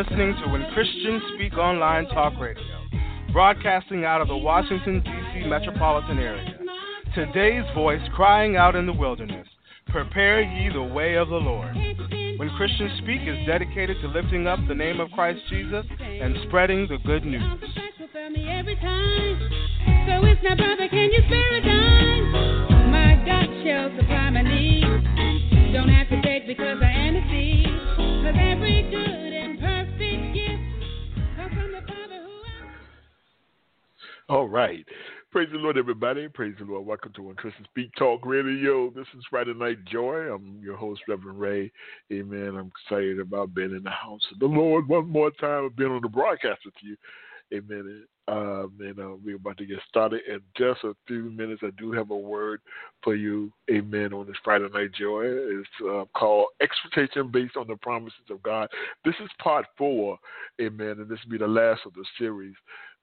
Listening to When Christians Speak Online Talk Radio, broadcasting out of the Washington, D.C. metropolitan area. Today's voice crying out in the wilderness Prepare ye the way of the Lord. When Christians Speak is dedicated to lifting up the name of Christ Jesus and spreading the good news. Don't have to take because I am a seed. Cause every good All right. Praise the Lord, everybody. Praise the Lord. Welcome to When Christians Speak Talk Radio. This is Friday Night Joy. I'm your host, Reverend Ray. Amen. I'm excited about being in the house of the Lord one more time. Been on the broadcast with you. Amen. Um, and uh, we're about to get started in just a few minutes. I do have a word for you, amen, on this Friday Night Joy. It's uh, called Expectation Based on the Promises of God. This is part four, amen, and this will be the last of the series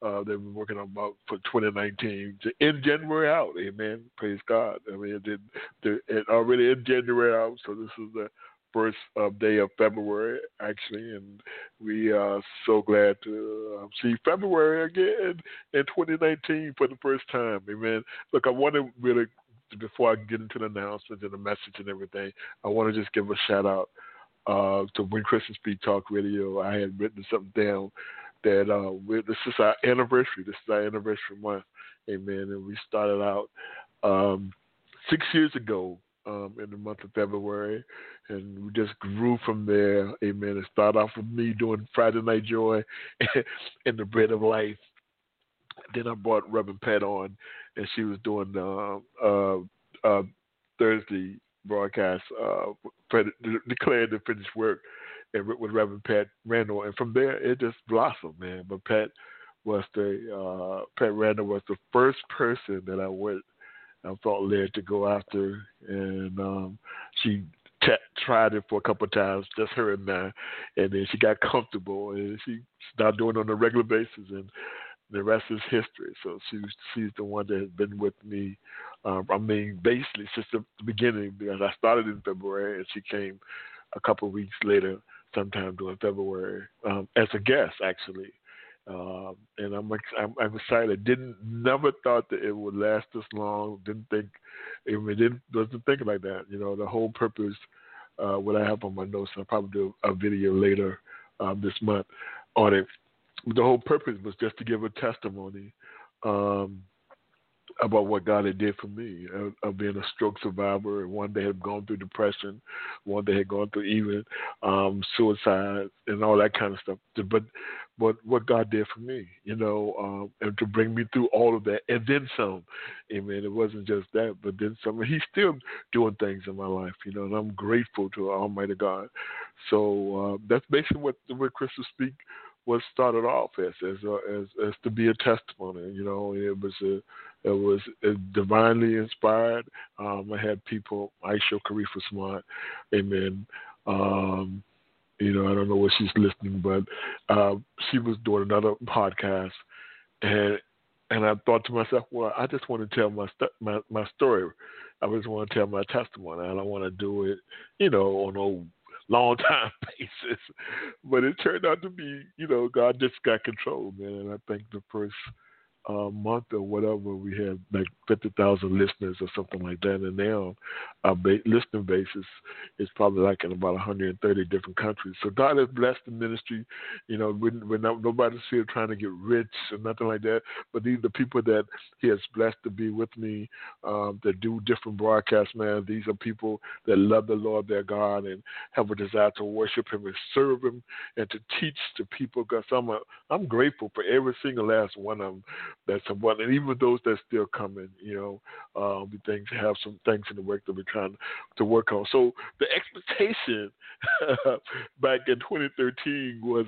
uh, that we're working on about for 2019 to end January out. Amen. Praise God. I mean, it, it, it already in January out, so this is the first uh, day of February, actually, and we are so glad to uh, see February again in 2019 for the first time. Amen. Look, I want to really, before I get into the announcements and the message and everything, I want to just give a shout out uh, to When Christians Speak Talk Radio. I had written something down that uh, this is our anniversary. This is our anniversary month. Amen. And we started out um, six years ago um, in the month of February, and we just grew from there. Amen. It started off with me doing Friday Night Joy and the Bread of Life. Then I brought Reverend Pat on, and she was doing uh, uh, uh, Thursday broadcast, uh, declared the finished work, and with Reverend Pat Randall. And from there, it just blossomed, man. But Pat was the uh, Pat Randall was the first person that I went I felt led to go after, and um, she t- tried it for a couple of times, just her and I, and then she got comfortable, and she started doing it on a regular basis, and the rest is history. So she's she's the one that has been with me. Um, I mean, basically since the beginning, because I started in February, and she came a couple of weeks later, sometime during February, um, as a guest actually. Um, and I'm, I'm I'm excited. Didn't never thought that it would last this long. Didn't think, I mean, didn't wasn't thinking like that. You know, the whole purpose. Uh, what I have on my notes, I'll probably do a video later um, this month on it. The whole purpose was just to give a testimony um, about what God had did for me of, of being a stroke survivor, and one that had gone through depression, one that had gone through even um, suicide and all that kind of stuff. But but what God did for me, you know, um, and to bring me through all of that and then some. Amen. It wasn't just that, but then some. He's still doing things in my life, you know, and I'm grateful to Almighty God. So uh, that's basically what the way Christians Speak was started off as, as, uh, as, as to be a testimony. You know, it was a, it was divinely inspired. Um, I had people, Aisha Khalifa Smart, amen. Um, you know, I don't know what she's listening, but uh, she was doing another podcast, and and I thought to myself, well, I just want to tell my st- my my story. I just want to tell my testimony. I don't want to do it, you know, on a long time basis. But it turned out to be, you know, God just got control, man. And I think the first uh, month or whatever, we had like 50,000 listeners or something like that. And now our ba- listening basis is probably like in about 130 different countries. So God has blessed the ministry. You know, we're, we're not, nobody's here trying to get rich or nothing like that. But these are the people that He has blessed to be with me um, that do different broadcasts, man. These are people that love the Lord their God and have a desire to worship Him and serve Him and to teach the people. Because I'm, I'm grateful for every single last one of them that's someone, and even those that's still coming, you know, uh, we think have some things in the work that we're trying to work on. So the expectation back in 2013 was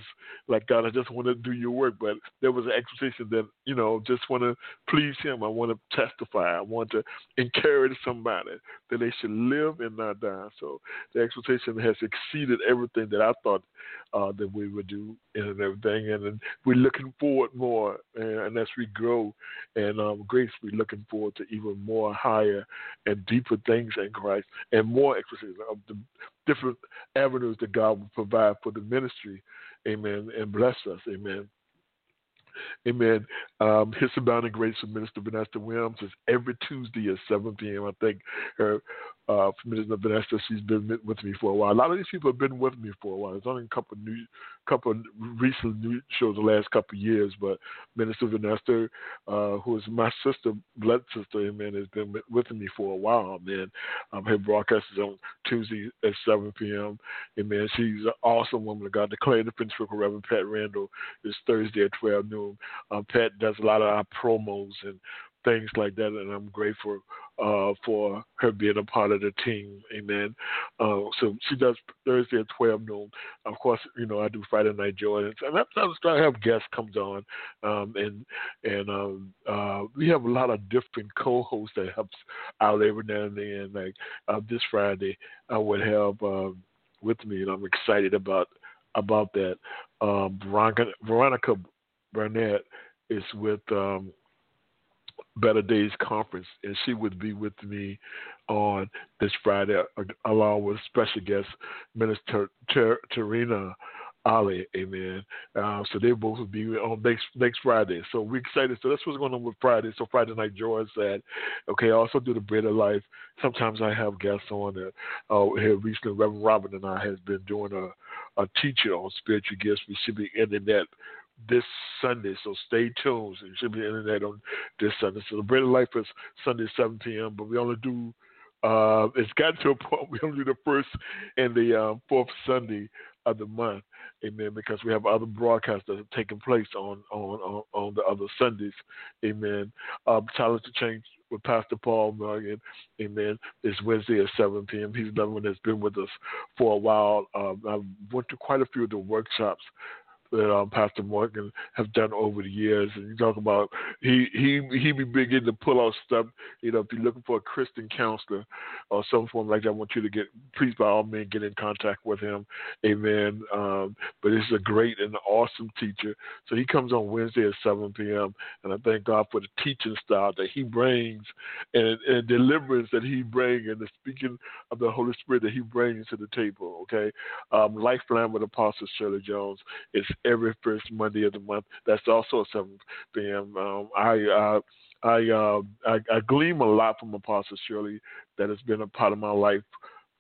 like, God, I just want to do your work, but there was an expectation that you know, just want to please Him. I want to testify. I want to encourage somebody that they should live and not die. So the expectation has exceeded everything that I thought uh, that we would do and everything, and, and we're looking forward more, and, and we grow. And um, Grace, we're looking forward to even more higher and deeper things in Christ and more exercises of the different avenues that God will provide for the ministry. amen, and bless us, amen. Amen. Um, His Abounding Grace Minister Vanessa Williams is every Tuesday at 7 p.m. I think her uh, Minister Vanessa, she's been with me for a while. A lot of these people have been with me for a while. There's only a couple new, couple of recent shows the last couple of years, but Minister Vanessa, uh, who is my sister, blood sister, amen, has been with me for a while, man. Um, her broadcast is on Tuesday at 7 p.m. Amen. She's an awesome woman of God. Declaring the Prince Reverend Pat Randall is Thursday at 12 noon. Um, Pat does a lot of our promos and things like that, and I'm grateful uh, for her being a part of the team. Amen. Uh, so she does Thursday at 12 noon. Of course, you know I do Friday Night Jordans, and sometimes I'm trying have guests comes on, um, and and um, uh, we have a lot of different co-hosts that helps out every now and then. Like uh, this Friday, I would have um, with me, and I'm excited about about that. Um, Veronica, Veronica Burnett is with um, Better Days Conference, and she would be with me on this Friday, along with special guest Minister Ter- Terina Ali. Amen. Uh, so they both will be on next next Friday. So we're excited. So that's what's going on with Friday. So Friday night, George said, okay, I also do the Bread of Life. Sometimes I have guests on. Uh, uh, here recently, Reverend Robin and I has been doing a, a teaching on spiritual gifts. Be ending that this Sunday, so stay tuned. It should be internet on this Sunday. So the Bread of Life is Sunday 7 p.m., but we only do. Uh, it's gotten to a point we only do the first and the uh, fourth Sunday of the month, amen. Because we have other broadcasts that are taking place on on on, on the other Sundays, amen. Um, Challenge to Change with Pastor Paul Morgan, amen. It's Wednesday at 7 p.m. He's another one that's been with us for a while. Um, I went to quite a few of the workshops that um, Pastor Morgan have done over the years. And you talk about he he he be beginning to pull out stuff. You know, if you're looking for a Christian counselor or some form like that, I want you to get please by all means get in contact with him. Amen. Um, but he's a great and awesome teacher. So he comes on Wednesday at 7 p.m. And I thank God for the teaching style that he brings and, and deliverance that he brings and the speaking of the Holy Spirit that he brings to the table. Okay, um, Lifeline with Apostle Shirley Jones is every first Monday of the month. That's also at 7 p.m. Um, I, uh, I, uh, I, I glean a lot from Apostle Shirley that has been a part of my life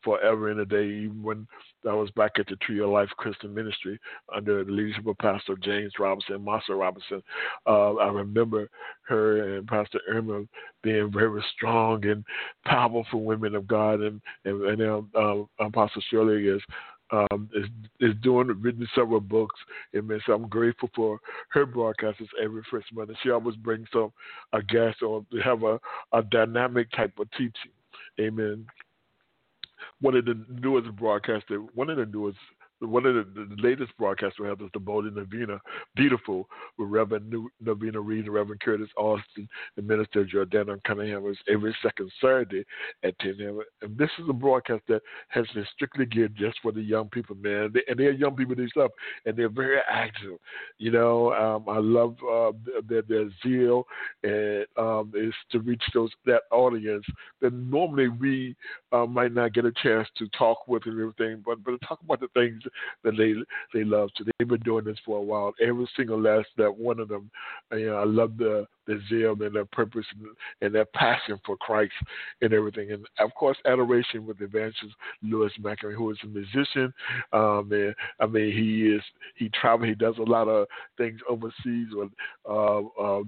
forever and a day, even when I was back at the Tree of Life Christian Ministry under the leadership of Pastor James Robinson Marcia Robinson. Uh, I remember her and Pastor Irma being very strong and powerful women of God, and and, and uh, Apostle Shirley is um, is, is doing written several books. Amen. So I'm grateful for her broadcasts every first month. And she always brings some a guest or have a, a dynamic type of teaching. Amen. One of the newest broadcasts, one of the newest one of the, the latest broadcasts we have is the Bold and Navina, beautiful, with Reverend Navina Reed and Reverend Curtis Austin and Minister Jordana Cunningham is every second Saturday at 10 a.m. And this is a broadcast that has been strictly geared just for the young people, man. They, and they're young people themselves, and they're very active. You know, um, I love uh, their, their zeal and um, is to reach those that audience that normally we uh, might not get a chance to talk with and everything, but but talk about the things that they they love. So they've been doing this for a while. Every single last that one of them, you know, I love the the zeal and their purpose and, and their passion for Christ and everything. And of course, adoration with Evangelist Lewis McEnroe, who is a musician. Um, and, I mean, he is he travels. He does a lot of things overseas with uh, uh,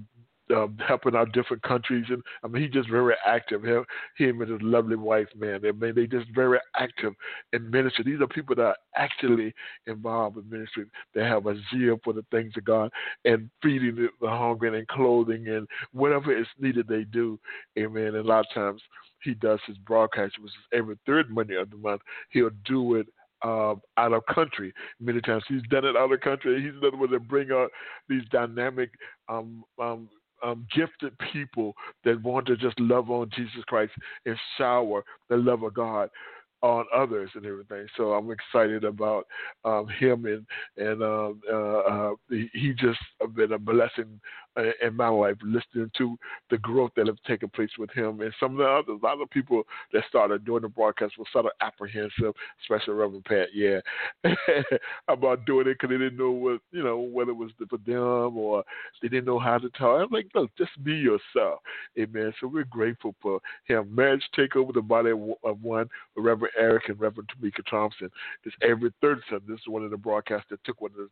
um, helping out different countries, and I mean, he's just very active. Him, him and his lovely wife, man. I mean, they just very active in ministry. These are people that are actually involved in ministry. They have a zeal for the things of God and feeding the, the hungry and clothing and whatever is needed, they do. Amen. And a lot of times he does his broadcast, which is every third Monday of the month. He'll do it uh, out of country many times. He's done it out of country. He's another one that bring out these dynamic um, um, um, gifted people that want to just love on Jesus Christ and shower the love of God on others and everything. So I'm excited about um, him and and um, uh, uh, he, he, just been a blessing in my life, listening to the growth that have taken place with him and some of the others. A lot of people that started doing the broadcast were sort of apprehensive, especially Reverend Pat, yeah, about doing it because they didn't know what you know whether it was for them or they didn't know how to talk. I'm like, look, just be yourself, amen. So we're grateful for him. Marriage take over the body of one, Reverend Eric and Reverend Tamika Thompson. It's every third Sunday. This is one of the broadcasts that took one of the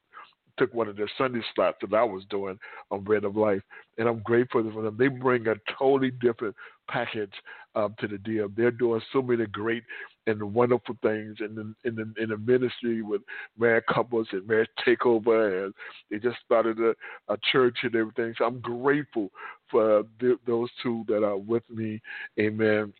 took one of their Sunday slots that I was doing on Bread of Life, and I'm grateful for them. They bring a totally different package um, to the deal. They're doing so many great and wonderful things in the in the in the ministry with married couples and marriage takeover, and they just started a, a church and everything. So I'm grateful for th- those two that are with me. Amen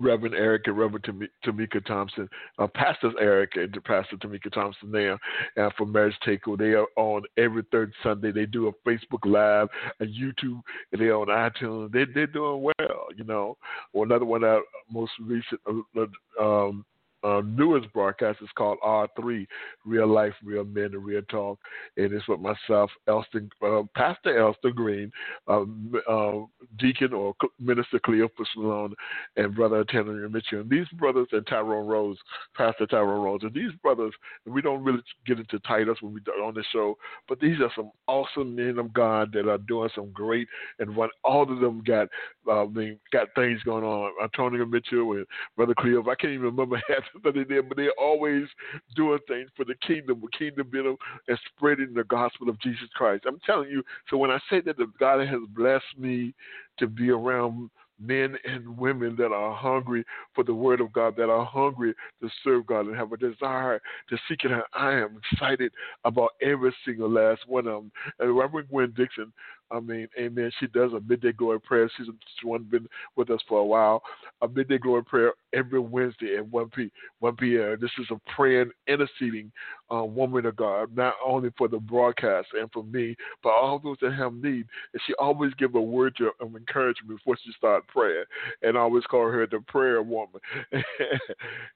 Reverend Eric and Reverend Tamika Thompson, uh, Pastors Eric and Pastor Tamika Thompson there uh, for Marriage Takeover. They are on every third Sunday. They do a Facebook Live, a YouTube, and they're on iTunes. They, they're doing well, you know. Well, another one, that most recent, uh, um, uh, newest broadcast is called R3, Real Life, Real Men, and Real Talk. And it's with myself, Elston, uh, Pastor Elston Green, uh, uh, Deacon or Minister Cleophas Malone, and Brother Tanner Mitchell. And these brothers, and Tyrone Rose, Pastor Tyrone Rose. And these brothers, we don't really get into titles when we're on the show, but these are some awesome men of God that are doing some great, and what all of them got, uh, I mean, got things going on. Antonio Mitchell and Brother Cleo, I can't even remember half but they but they're always doing things for the kingdom, the kingdom building and spreading the gospel of Jesus Christ. I'm telling you. So when I say that God has blessed me to be around men and women that are hungry for the word of God, that are hungry to serve God and have a desire to seek it. I am excited about every single last one of them. And Reverend Gwen Dixon, I mean, amen. She does a midday glory prayer. She's one been with us for a while. A midday glory prayer every Wednesday at 1 p 1 p.m. This is a praying, interceding uh, woman of God, not only for the broadcast and for me, but all those that have need. And she always give a word of encouragement before she start praying, and I always call her the prayer woman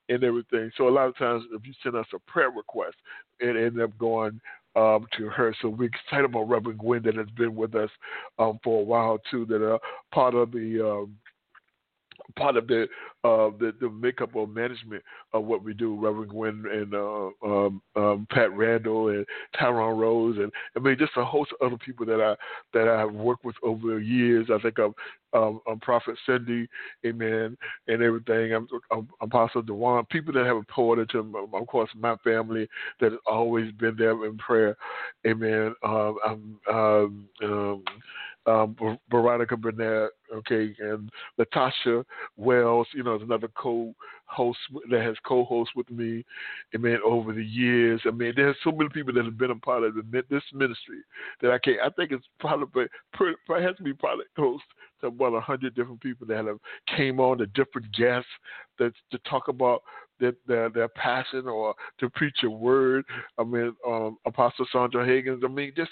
and everything. So a lot of times, if you send us a prayer request, it ends up going um, to her. So we're excited about Reverend Gwen that has been with us um, for a while too, that are part of the um, part of the uh, the, the makeup or management of what we do. Reverend Gwen and uh, um, um, Pat Randall and Tyrone Rose and I mean just a host of other people that I that I have worked with over the years. I think of um, um, Prophet Cindy, Amen, and everything. I'm, I'm Apostle Dewan, people that have reported to, of course, my family that has always been there in prayer, Amen. Um, um, um, um, Veronica Burnett, okay, and Latasha Wells, you know, is another co-host that has co-host with me. I mean, over the years, I mean, there's so many people that have been a part of the, this ministry that I can't. I think it's probably has to be probably close to about a hundred different people that have came on, the different guests that to talk about their, their, their passion or to preach a word. I mean, um, Apostle Sandra Higgins. I mean, just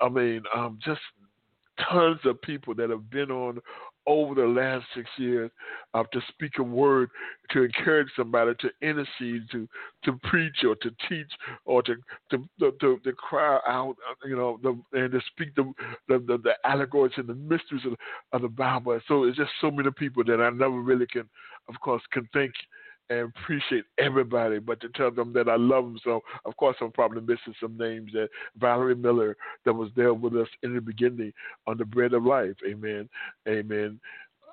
I mean, um, just tons of people that have been on over the last six years uh, to speak a word, to encourage somebody, to intercede, to to preach or to teach or to to to, to cry out, uh, you know, the, and to speak the, the the, the allegories and the mysteries of, of the Bible. So it's just so many people that I never really can, of course, can thank and appreciate everybody, but to tell them that I love them. So, of course, I'm probably missing some names. That Valerie Miller, that was there with us in the beginning on the Bread of Life. Amen. Amen.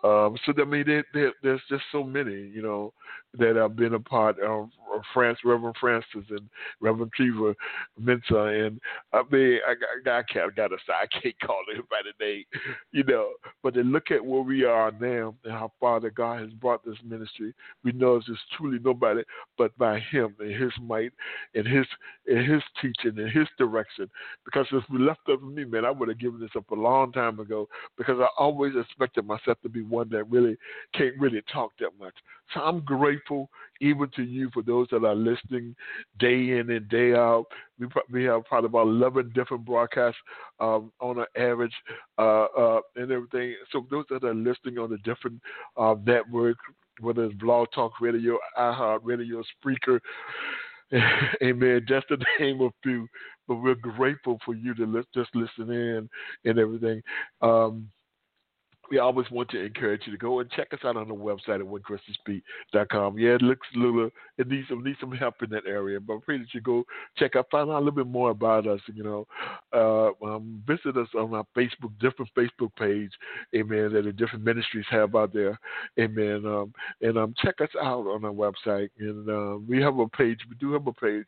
Um, so I mean, there, there, there's just so many, you know, that have been a part of, of France, Reverend Francis and Reverend Trevor Mensah, and I mean, I, I, I can't, I gotta say, I can't call everybody name, you know, but to look at where we are now and how far that God has brought this ministry, we know it's just truly nobody but by Him and His might and His and His teaching and His direction. Because if we left up to me, man, I would have given this up a long time ago because I always expected myself to be one that really can't really talk that much. So I'm grateful even to you for those that are listening day in and day out. We, we have probably about 11 different broadcasts um, on an average uh, uh, and everything. So those that are listening on the different uh, whether it's Blog Talk Radio, iHeart Radio, Spreaker, Amen. Just to name a few, but we're grateful for you to just listen in and everything. Um, we always want to encourage you to go and check us out on the website at whenchristianspeak.com. Yeah, it looks a little, it needs some needs some help in that area, but I pray that you go check out, find out a little bit more about us. You know, uh, um, visit us on our Facebook, different Facebook page, amen. That the different ministries have out there, amen. Um, and um, check us out on our website, and uh, we have a page. We do have a page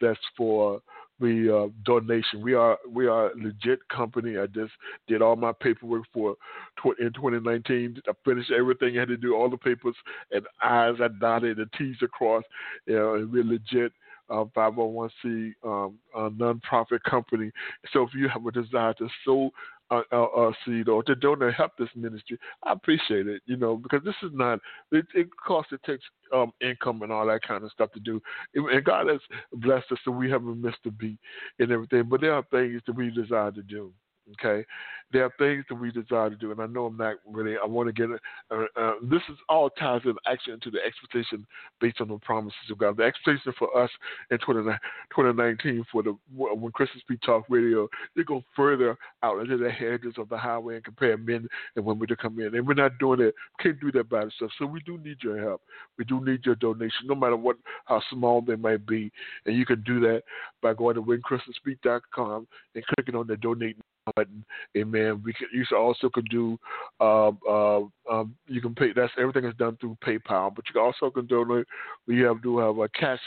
that's for we uh, donation. We are we are a legit company. I just did all my paperwork for tw- in 2019. I finished everything I had to do, all the papers and I's I dotted and T's across. You know, and we're legit. Uh, 501c um, nonprofit company. So if you have a desire to sow uh, uh, seed or to donate help this ministry, I appreciate it. You know, because this is not it, it costs it takes um, income and all that kind of stuff to do, and God has blessed us, so we haven't missed a beat and everything. But there are things that we desire to do. Okay, there are things that we desire to do, and I know I'm not really. I want to get it. Uh, uh, this is all ties in action into the expectation based on the promises of God. The expectation for us in 2019 for the when Christian Speak Talk Radio, they go further out into the hedges of the highway and compare men and women to come in, and we're not doing it. We can't do that by ourselves. So we do need your help. We do need your donation, no matter what how small they might be, and you can do that by going to whenchristianspeak.com and clicking on the donate button. Amen. We can, you also can do uh, uh, um, you can pay. That's everything is done through PayPal, but you also can donate. We have do have a cash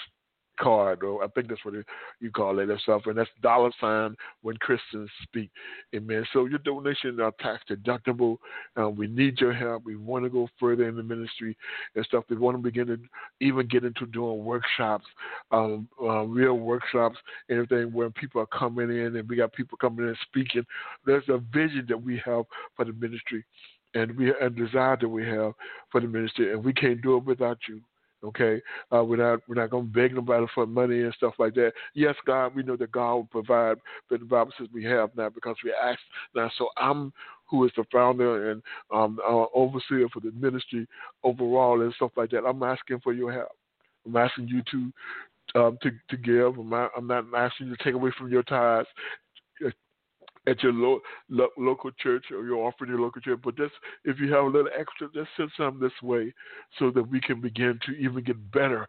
card, or I think that's what you call it, or something. And that's dollar sign when Christians speak. Amen. So your donations are tax deductible. Uh, we need your help. We want to go further in the ministry and stuff. We want to begin to even get into doing workshops, um, uh, real workshops, and everything where people are coming in and we got people coming in and speaking. There's a vision that we have for the ministry and we a desire that we have for the ministry, and we can't do it without you. Okay, uh, we're not we're not going to beg nobody for money and stuff like that. Yes, God, we know that God will provide, but the Bible says we have now because we ask now. So I'm who is the founder and um, uh, overseer for the ministry overall and stuff like that. I'm asking for your help. I'm asking you to um, to to give. I'm not, I'm not asking you to take away from your tithes at your lo- lo- local church or you're offering your local church. But just if you have a little extra, just send some this way so that we can begin to even get better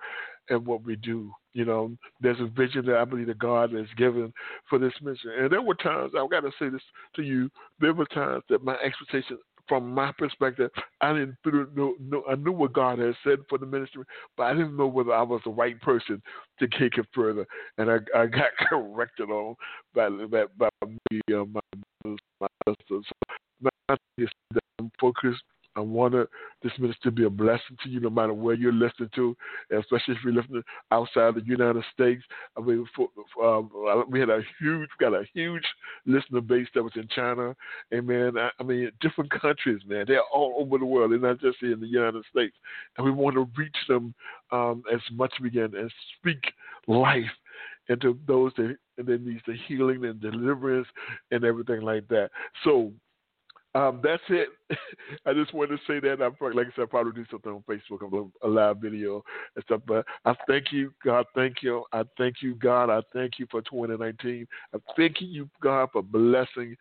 at what we do. You know, there's a vision that I believe that God has given for this mission. And there were times, I've got to say this to you, there were times that my expectations from my perspective, I didn't know, know, I knew what God had said for the ministry, but I didn't know whether I was the right person to take it further. And I, I got corrected on by by, by me, uh, my my sisters. So my that I'm focused I want this ministry to be a blessing to you no matter where you're listening to, especially if you're listening outside the United States. I mean, for, uh, we had a huge, got a huge listener base that was in China. Amen. I, I mean, different countries, man. They're all over the world. They're not just in the United States. And we want to reach them um, as much as we can and speak life into those that, that needs the healing and deliverance and everything like that. So um, that's it. I just wanted to say that. I'm probably, like I said, I'll probably do something on Facebook, a live video and stuff. But I thank you, God. Thank you. I thank you, God. I thank you for 2019. I thank you, God, for blessing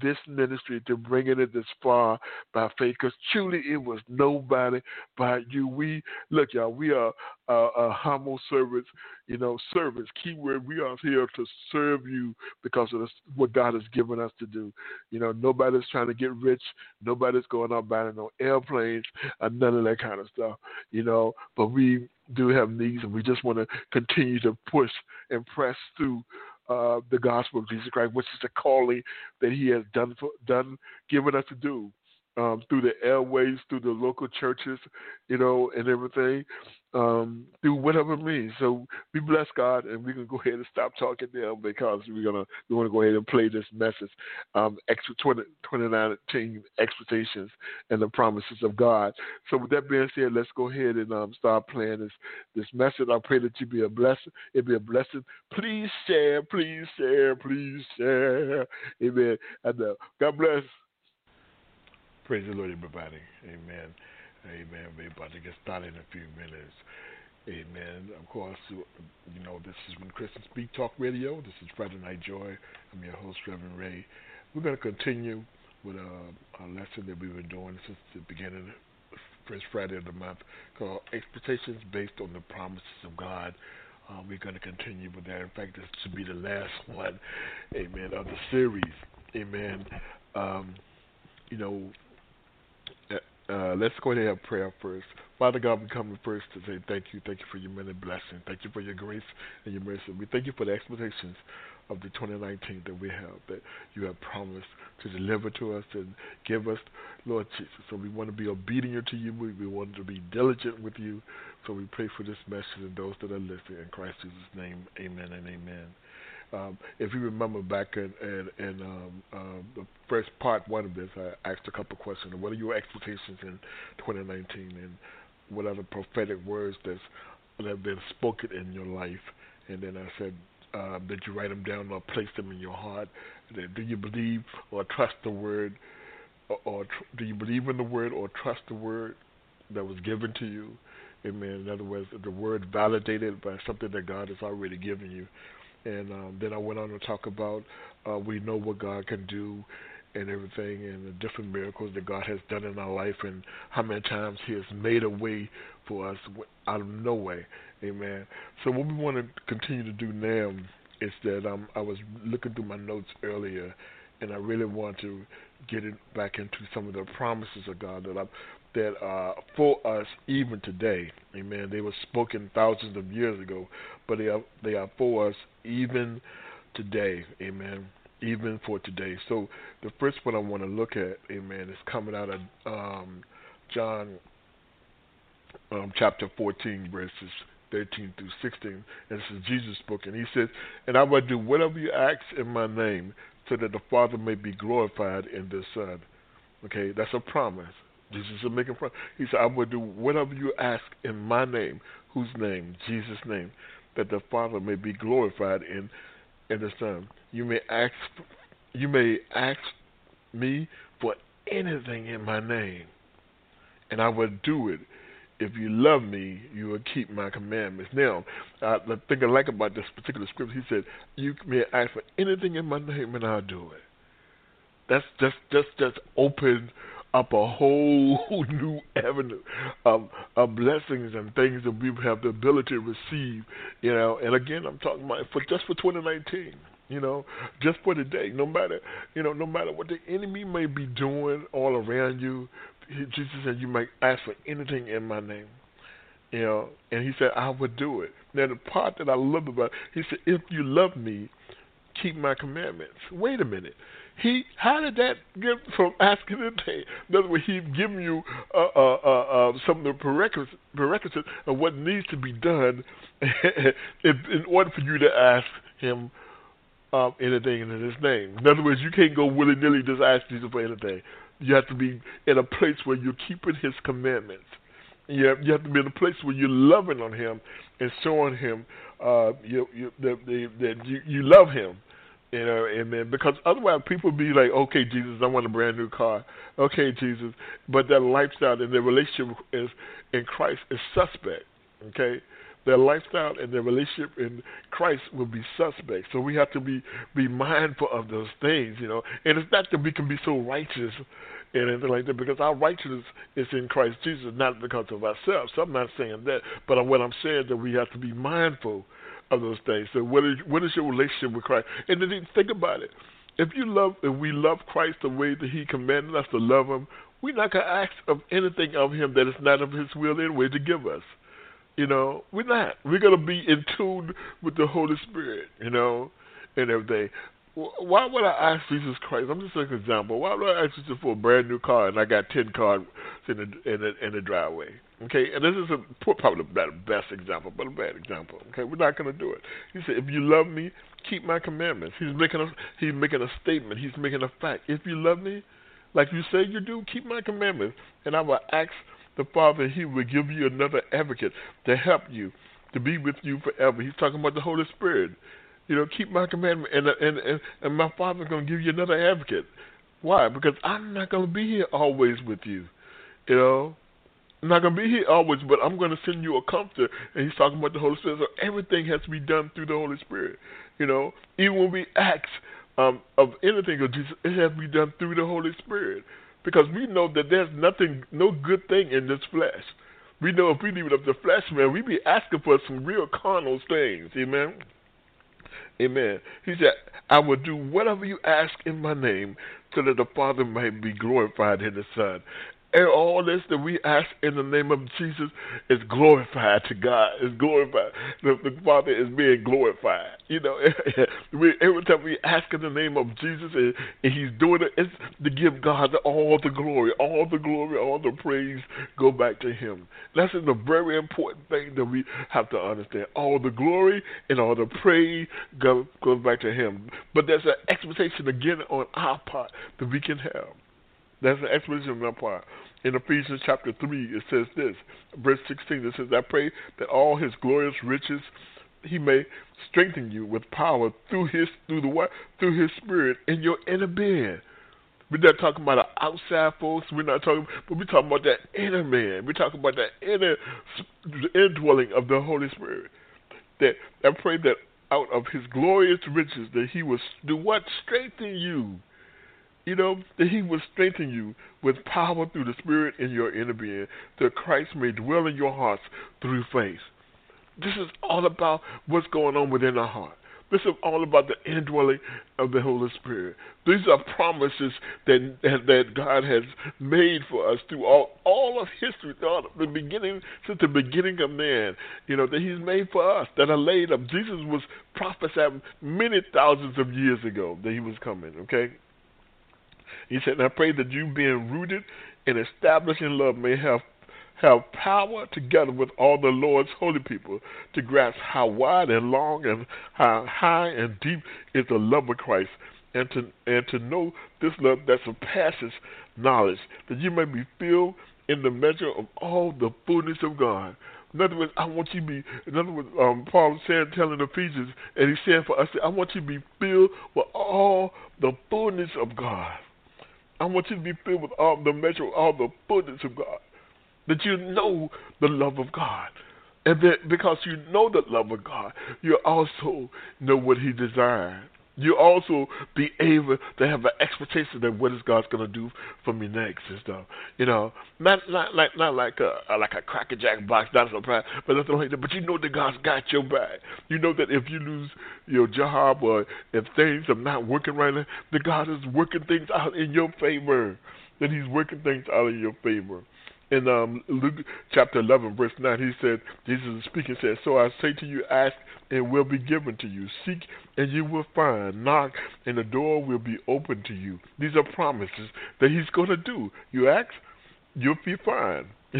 this ministry to bringing it this far by faith because truly it was nobody but you. We look, y'all, we are uh, a humble servants, you know, servants. Keyword, we are here to serve you because of this, what God has given us to do. You know, nobody's trying to get rich. Nobody's going out buying no airplanes or none of that kind of stuff. You know, but we do have needs, and we just want to continue to push and press through uh, the gospel of Jesus Christ, which is the calling that He has done for, done given us to do um, through the airways, through the local churches, you know, and everything um, through whatever means. So we bless God, and we can go ahead and stop talking now because we're gonna we want to go ahead and play this message, um, extra 20, 2019 expectations and the promises of God. So with that being said, let's go ahead and um, start playing this this message. I pray that you be a blessing. It be a blessing. Please share, please share, please share. Amen. And uh, God bless. Praise the Lord, everybody. Amen. Amen. We're about to get started in a few minutes. Amen. Of course, you know, this is when Christian Speak Talk Radio. This is Friday Night Joy. I'm your host, Reverend Ray. We're going to continue with a, uh, a lesson that we've been doing since the beginning, first Friday of the month, called Expectations Based on the Promises of God. Uh, we're going to continue with that. In fact, this should be the last one, amen, of the series. Amen. Um, you know, uh, let's go ahead and have prayer first. Father God, we come first to say thank you. Thank you for your many blessings. Thank you for your grace and your mercy. We thank you for the expectations of the 2019 that we have, that you have promised to deliver to us and give us, Lord Jesus. So we want to be obedient to you. We, we want to be diligent with you. So we pray for this message and those that are listening. In Christ Jesus' name, amen and amen. Um, if you remember back in, in, in um, uh, the first part one of this, I asked a couple of questions. What are your expectations in 2019? And what are the prophetic words that's, that have been spoken in your life? And then I said, uh, did you write them down or place them in your heart? Do you believe or trust the word, or, or tr- do you believe in the word or trust the word that was given to you? Amen. In other words, the word validated by something that God has already given you. And um, then I went on to talk about uh, we know what God can do and everything and the different miracles that God has done in our life and how many times He has made a way for us out of no way. Amen. So what we want to continue to do now is that um, I was looking through my notes earlier and I really want to get it back into some of the promises of God that I, that are for us even today. Amen. They were spoken thousands of years ago, but they are they are for us even today. Amen even for today. So the first one I want to look at, amen, is coming out of um, John um, chapter 14, verses 13 through 16. And this is Jesus spoken. He says, And I will do whatever you ask in my name, so that the Father may be glorified in the Son. Okay, that's a promise. Jesus is making promise. He said, I will do whatever you ask in my name. Whose name? Jesus' name. That the Father may be glorified in in the Son. You may ask, you may ask me for anything in my name, and I will do it. If you love me, you will keep my commandments. Now, uh, the thing I like about this particular scripture, he said, "You may ask for anything in my name, and I'll do it." That's just just just open up a whole new avenue of, of blessings and things that we have the ability to receive. You know, and again, I'm talking about for just for 2019. You know, just for today. No matter you know, no matter what the enemy may be doing all around you, Jesus said, "You may ask for anything in my name." You know, and he said, "I would do it." Now, the part that I love about, it, he said, "If you love me, keep my commandments." Wait a minute. He how did that get from asking a day? In other words, he's giving you uh, uh, uh, uh, some of the prerequisites, prerequisites of what needs to be done in, in order for you to ask him um, anything in his name. In other words, you can't go willy nilly just ask Jesus for anything. You have to be in a place where you're keeping his commandments. You have, you have to be in a place where you're loving on him and showing him uh, you, you, that, that you, you love him you know, and then because otherwise people be like, okay, Jesus, I want a brand new car. Okay, Jesus, but their lifestyle and their relationship is in Christ is suspect. Okay, their lifestyle and their relationship in Christ will be suspect. So we have to be be mindful of those things, you know. And it's not that we can be so righteous and anything like that because our righteousness is in Christ Jesus, not because of ourselves. So I'm not saying that, but what I'm saying is that we have to be mindful of those things. So what is what is your relationship with Christ? And then think about it. If you love if we love Christ the way that He commanded us to love Him, we're not gonna ask of anything of Him that is not of His will anyway to give us. You know, we're not. We're gonna be in tune with the Holy Spirit, you know, and everything. Why would I ask Jesus Christ? I'm just an example. Why would I ask Jesus for a brand new car and I got ten cars in the in the, in the driveway? Okay, and this is a probably the best example, but a bad example. Okay, we're not going to do it. He said, "If you love me, keep my commandments." He's making a he's making a statement. He's making a fact. If you love me, like you say you do, keep my commandments, and I will ask the Father. He will give you another advocate to help you, to be with you forever. He's talking about the Holy Spirit. You know, keep my commandment, and and and, and my Father's going to give you another advocate. Why? Because I'm not going to be here always with you. You know, I'm not going to be here always, but I'm going to send you a comforter. And he's talking about the Holy Spirit. So everything has to be done through the Holy Spirit. You know, even when we ask um, of anything of Jesus, it has to be done through the Holy Spirit. Because we know that there's nothing, no good thing in this flesh. We know if we leave it up to the flesh, man, we be asking for some real carnal things. Amen. Amen. He said, I will do whatever you ask in my name so that the Father may be glorified in the Son. And all this that we ask in the name of Jesus is glorified to God. Is glorified. The, the, Father is being glorified. You know, we, every time we ask in the name of Jesus and, and He's doing it, it's to give God all the glory, all the glory, all the praise go back to Him. That's a very important thing that we have to understand. All the glory and all the praise go, goes back to Him. But there's an expectation again on our part that we can have. That's an explanation of that part. In Ephesians chapter 3, it says this, verse 16, it says, I pray that all his glorious riches he may strengthen you with power through his through the what through his spirit in your inner being. We're not talking about the outside folks. We're not talking, but we're talking about that inner man. We're talking about that inner the indwelling of the Holy Spirit. That I pray that out of His glorious riches, that He will do what strengthen you you know, that He will strengthen you with power through the Spirit in your inner being, that Christ may dwell in your hearts through faith. This is all about what's going on within our heart. This is all about the indwelling of the Holy Spirit. These are promises that that God has made for us through all, all of history, throughout the beginning, since the beginning of man. You know that He's made for us that are laid up. Jesus was prophesied many thousands of years ago that He was coming. Okay, he said, I pray that you, being rooted and established in love, may have have power together with all the Lord's holy people to grasp how wide and long and how high and deep is the love of Christ, and to and to know this love that surpasses knowledge, that you may be filled in the measure of all the fullness of God. In other words, I want you to be. In other words, um, Paul saying, telling Ephesians, and he's saying for us, I want you to be filled with all the fullness of God. I want you to be filled with all the measure all the fullness of God. That you know the love of God. And that because you know the love of God, you also know what He desires. You also be able to have an expectation that what is God's to do for me next and stuff. You know, not not like not like a like a cracker jack box, not a surprise, but nothing like that. But you know that God's got your back. You know that if you lose your job or if things are not working right that God is working things out in your favor. That He's working things out in your favor in um, Luke chapter 11, verse 9, he said, Jesus is speaking, said, So I say to you, ask and will be given to you. Seek and you will find. Knock and the door will be open to you. These are promises that he's going to do. You ask, you'll be fine.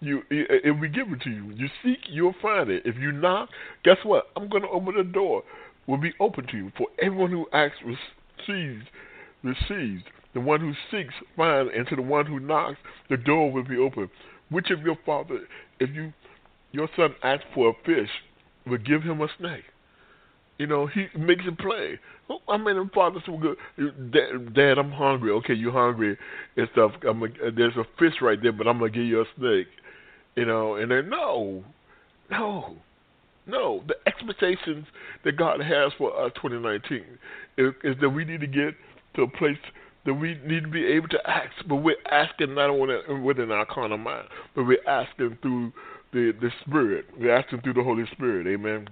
you it will be given to you. You seek, you'll find it. If you knock, guess what? I'm going to open the door. Will be open to you. For everyone who asks receives, receives. The one who seeks finds, and to the one who knocks, the door will be open. Which of your father, if you your son asks for a fish, will give him a snake? You know, he makes it play. Oh, I mean, the father's so good. Dad, Dad, I'm hungry. Okay, you're hungry and stuff. I'm a, there's a fish right there, but I'm gonna give you a snake. You know, and then no, no, no. The expectations that God has for us 2019 is, is that we need to get to a place that we need to be able to ask, but we're asking not only within our carnal mind, but we're asking through the, the Spirit. We're asking through the Holy Spirit. Amen.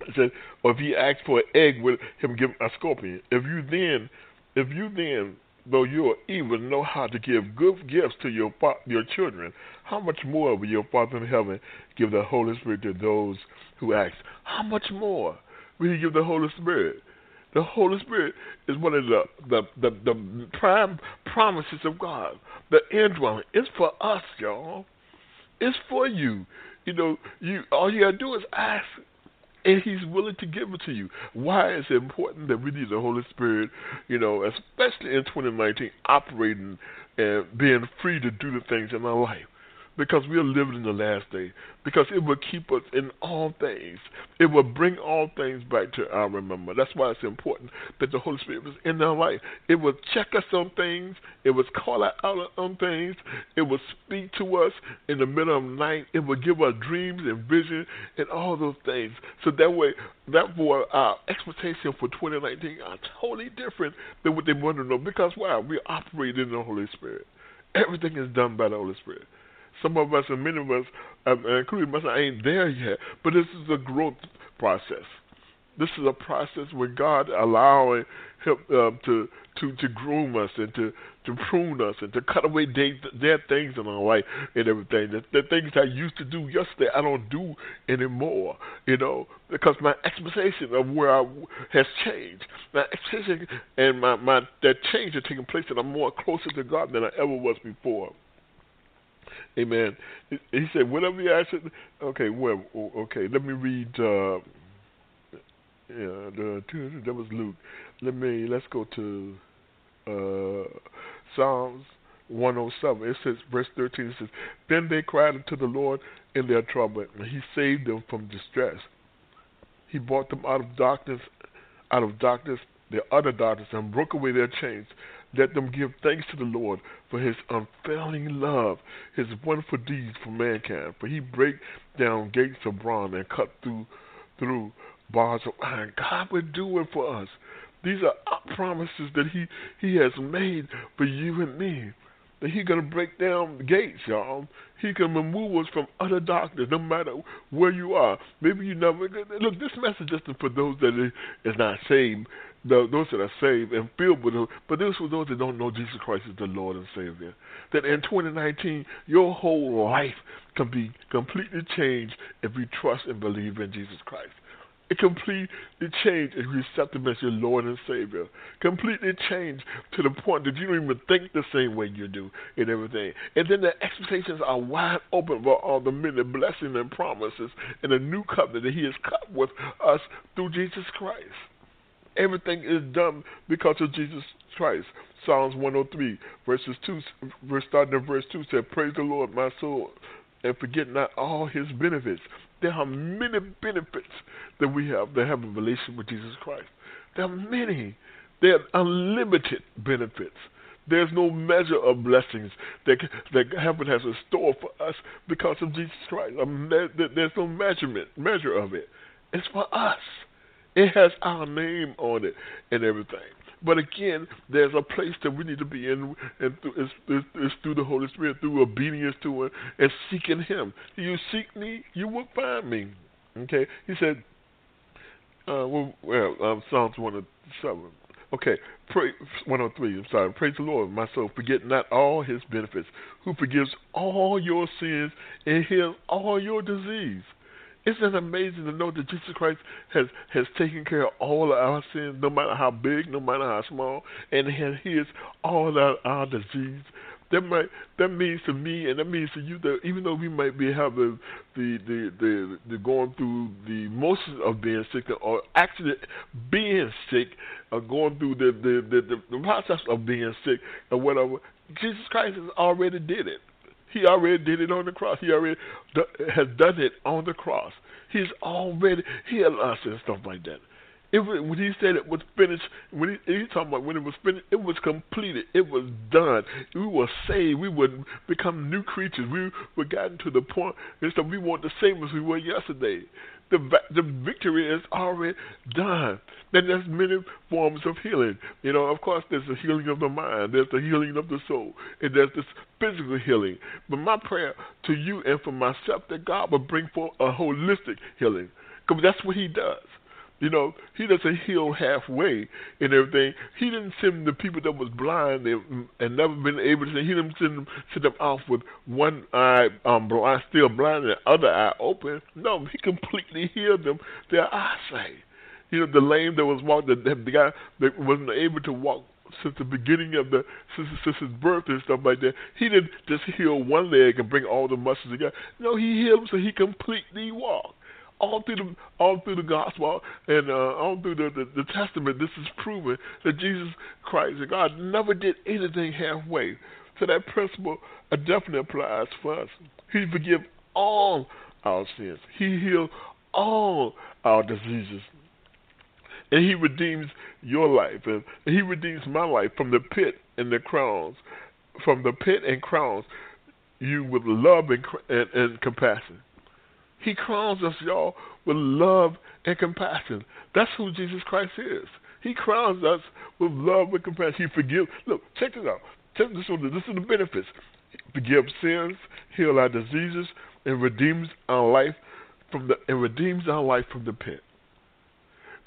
It said, or if he asks for an egg, will him give a scorpion. If you then, if you then, though you are evil, know how to give good gifts to your your children, how much more will your Father in heaven give the Holy Spirit to those who ask? How much more will He give the Holy Spirit? The Holy Spirit is one of the the, the, the prime promises of God. The indwelling is for us, y'all. It's for you. You know, you all you gotta do is ask, and He's willing to give it to you. Why is it important that we need the Holy Spirit? You know, especially in 2019, operating and being free to do the things in our life because we are living in the last day. Because it will keep us in all things. It will bring all things back to our remember. That's why it's important that the Holy Spirit was in our life. It will check us on things. It will call out on things. It will speak to us in the middle of the night. It will give us dreams and vision and all those things. So that way, therefore, our expectation for 2019 are totally different than what they want to know. Because why? We operate in the Holy Spirit. Everything is done by the Holy Spirit. Some of us and many of us, um, including myself, ain't there yet. But this is a growth process. This is a process where God allowing him uh, to to to groom us and to to prune us and to cut away dead, dead things in our life and everything. The, the things I used to do yesterday, I don't do anymore. You know, because my expectation of where I has changed. My expectation and my my that change has taken place, and I'm more closer to God than I ever was before. Amen. He said, whatever you ask. Okay, well, okay. Let me read. Uh, yeah, the, that was Luke. Let me. Let's go to uh, Psalms 107. It says, verse 13. It says, "Then they cried unto the Lord in their trouble, and He saved them from distress. He brought them out of darkness, out of darkness, their utter darkness, and broke away their chains." Let them give thanks to the Lord for his unfailing love, his wonderful deeds for mankind. For he break down gates of bronze and cut through through bars of iron. God will do it for us. These are promises that he, he has made for you and me. That he's going to break down gates, y'all. He can remove us from utter darkness, no matter where you are. Maybe you never look. This message is for those that is not saved the, those that are saved and filled with. But this for those that don't know Jesus Christ as the Lord and Savior. That in 2019, your whole life can be completely changed if you trust and believe in Jesus Christ. It completely changed if you accept Him as your Lord and Savior. Completely changed to the point that you don't even think the same way you do and everything. And then the expectations are wide open for all the many blessings and promises and the new covenant that He has cut with us through Jesus Christ. Everything is done because of Jesus Christ. Psalms 103, verses 2, verse starting in verse 2 said, Praise the Lord, my soul, and forget not all his benefits. There are many benefits that we have that have a relation with Jesus Christ. There are many. There are unlimited benefits. There's no measure of blessings that that heaven has in store for us because of Jesus Christ. there's no measurement measure of it. It's for us. It has our name on it and everything. But again, there's a place that we need to be in, and it's, it's, it's through the Holy Spirit, through obedience to Him and seeking Him. You seek me, you will find me. Okay, He said. Uh, well, well um, Psalms one of seven. Okay, pray, 103. I'm sorry. Praise the Lord, my soul. Forget not all His benefits, who forgives all your sins and heals all your disease isn't it amazing to know that Jesus Christ has, has taken care of all of our sins, no matter how big, no matter how small, and has healed all our, our disease? That might that means to me, and that means to you that even though we might be having the the the, the going through the emotions of being sick, or actually being sick, or going through the the the, the, the process of being sick, or whatever, Jesus Christ has already did it. He already did it on the cross. He already has done it on the cross. He's already healed us and stuff like that. It was, when he said it was finished, when he, he's talking about when it was finished, it was completed. It was done. We were saved. We would become new creatures. We were gotten to the point and so we want the same as we were yesterday. The the victory is already done. Then there's many forms of healing. You know, of course, there's the healing of the mind, there's the healing of the soul, and there's this physical healing. But my prayer to you and for myself that God will bring forth a holistic healing, because that's what He does. You know, he doesn't heal halfway and everything. He didn't send the people that was blind and, never been able to. He didn't send them, send them off with one eye um, blind, still blind, and the other eye open. No, he completely healed them. Their eyesight. You know, the lame that was walking, the, the guy that wasn't able to walk since the beginning of the since, since his birth and stuff like that. He didn't just heal one leg and bring all the muscles together. No, he healed so he completely walked. All through the all through the gospel and uh, all through the, the, the testament, this is proven that Jesus Christ and God never did anything halfway. So that principle definitely applies for us. He forgives all our sins. He heals all our diseases. And he redeems your life. And he redeems my life from the pit and the crowns. From the pit and crowns you with love and, and, and compassion. He crowns us, y'all, with love and compassion. That's who Jesus Christ is. He crowns us with love and compassion. He forgives. Look, check this out. Check this out. This is the benefits. Forgive sins, heal our diseases, and redeems our life from the and redeems our life from the pit.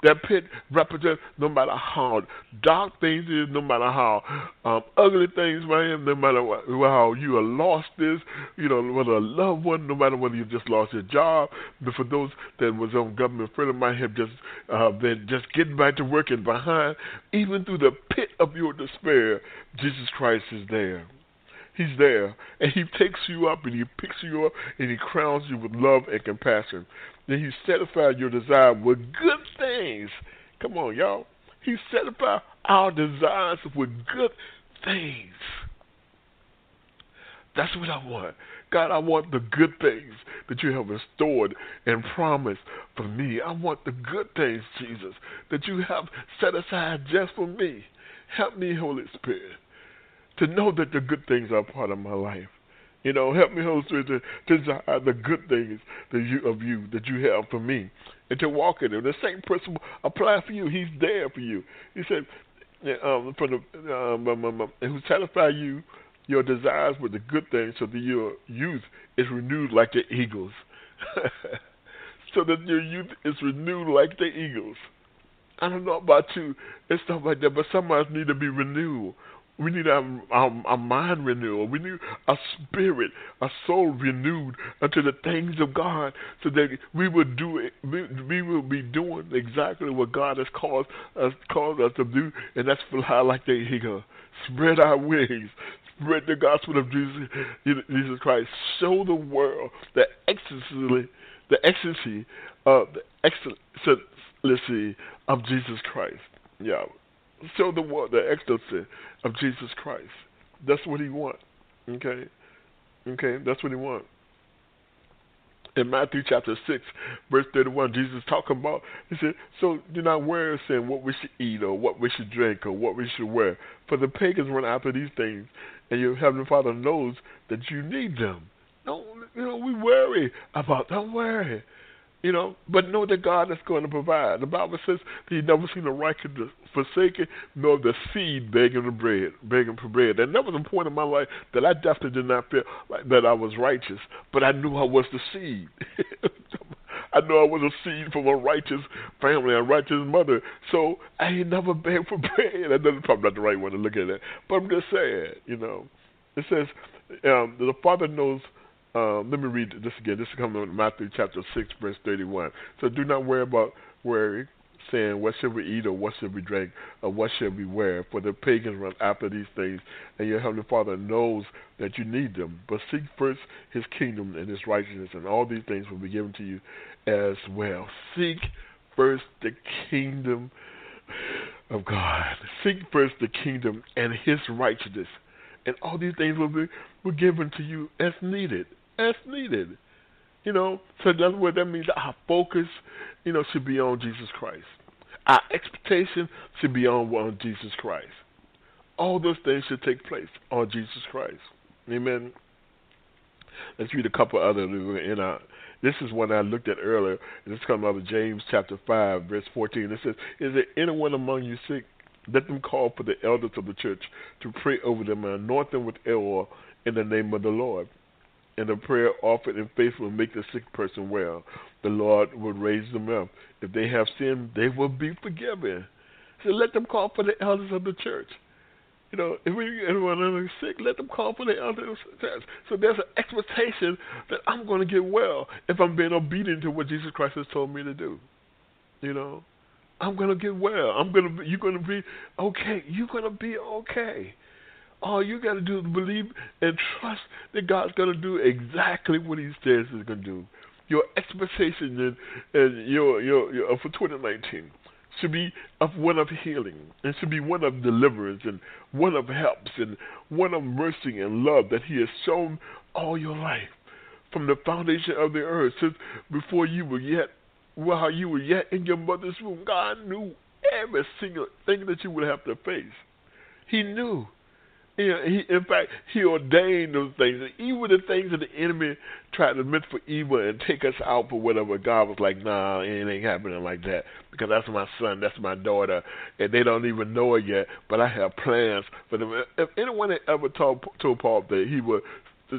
That pit represents no matter how dark things is, no matter how um, ugly things may no matter what, how you have lost this, you know, whether a loved one, no matter whether you just lost your job. But for those that was on government a friend of mine have just uh, been just getting back to working behind, even through the pit of your despair, Jesus Christ is there. He's there, and He takes you up, and He picks you up, and He crowns you with love and compassion. Then He satisfies your desire with good things. Come on, y'all. He satisfies our desires with good things. That's what I want. God, I want the good things that you have restored and promised for me. I want the good things, Jesus, that you have set aside just for me. Help me, Holy Spirit to know that the good things are part of my life. You know, help me, Holy Spirit, to, to desire the good things that you, of you that you have for me, and to walk in them. The same principle apply for you. He's there for you. He said, um, for the um, um, um, um, who satisfy you your desires with the good things, so that your youth is renewed like the eagles. so that your youth is renewed like the eagles. I don't know about you and stuff like that, but some of us need to be renewed. We need a, a, a, mind renewal. We need a spirit, a soul renewed unto the things of God, so that we will do it. We, we will be doing exactly what God has called us called us to do, and that's fly like the eagle, spread our wings, spread the gospel of Jesus, Jesus Christ, show the world the ecstasy, the ecstasy of the excellency of Jesus Christ. Yeah show the world the ecstasy of Jesus Christ. That's what he wants. Okay? Okay, that's what he wants. In Matthew chapter 6, verse 31, Jesus talking about, he said, So do not worry saying what we should eat or what we should drink or what we should wear. For the pagans run after these things, and your heavenly Father knows that you need them. Don't, you know, we worry about, don't worry. You know, but know that God is going to provide. The Bible says that He never seen the righteous forsaken, nor the seed begging for bread, begging for bread. And that was a point in my life that I definitely did not feel like that I was righteous, but I knew I was the seed. I know I was a seed from a righteous family, a righteous mother. So I ain't never begged for bread. That's probably not the right way to look at it. But I'm just saying, you know. It says um, the Father knows um, let me read this again. This is coming from Matthew chapter 6, verse 31. So do not worry about worry, saying, What shall we eat, or what shall we drink, or what shall we wear? For the pagans run after these things, and your heavenly Father knows that you need them. But seek first his kingdom and his righteousness, and all these things will be given to you as well. Seek first the kingdom of God. Seek first the kingdom and his righteousness, and all these things will be, will given to you as needed as needed. You know, so that's what that means. Our focus, you know, should be on Jesus Christ. Our expectation should be on, on Jesus Christ. All those things should take place on Jesus Christ. Amen. Let's read a couple other in our. Uh, this is one I looked at earlier. This comes out of James chapter five, verse fourteen. It says, "Is there anyone among you sick? Let them call for the elders of the church to pray over them and anoint them with oil in the name of the Lord and a prayer offered in faith will make the sick person well. The Lord will raise them up. If they have sinned, they will be forgiven. So let them call for the elders of the church. You know, if we, anyone is sick, let them call for the elders of the church. So there's an expectation that I'm going to get well if I'm being obedient to what Jesus Christ has told me to do. You know, I'm going to get well. I'm going to. You're going to be okay. You're going to be okay. All you got to do is believe and trust that God's going to do exactly what He says He's going to do. Your expectation and, and your, your, your, for 2019 should be of one of healing, and should be one of deliverance, and one of helps, and one of mercy and love that He has shown all your life from the foundation of the earth, since before you were yet, while you were yet in your mother's womb. God knew every single thing that you would have to face. He knew. He, in fact, he ordained those things. Even the things that the enemy tried to meant for evil and take us out for whatever, God was like, nah, it ain't happening like that. Because that's my son, that's my daughter, and they don't even know it yet, but I have plans for them. If anyone had ever told, told Paul that he would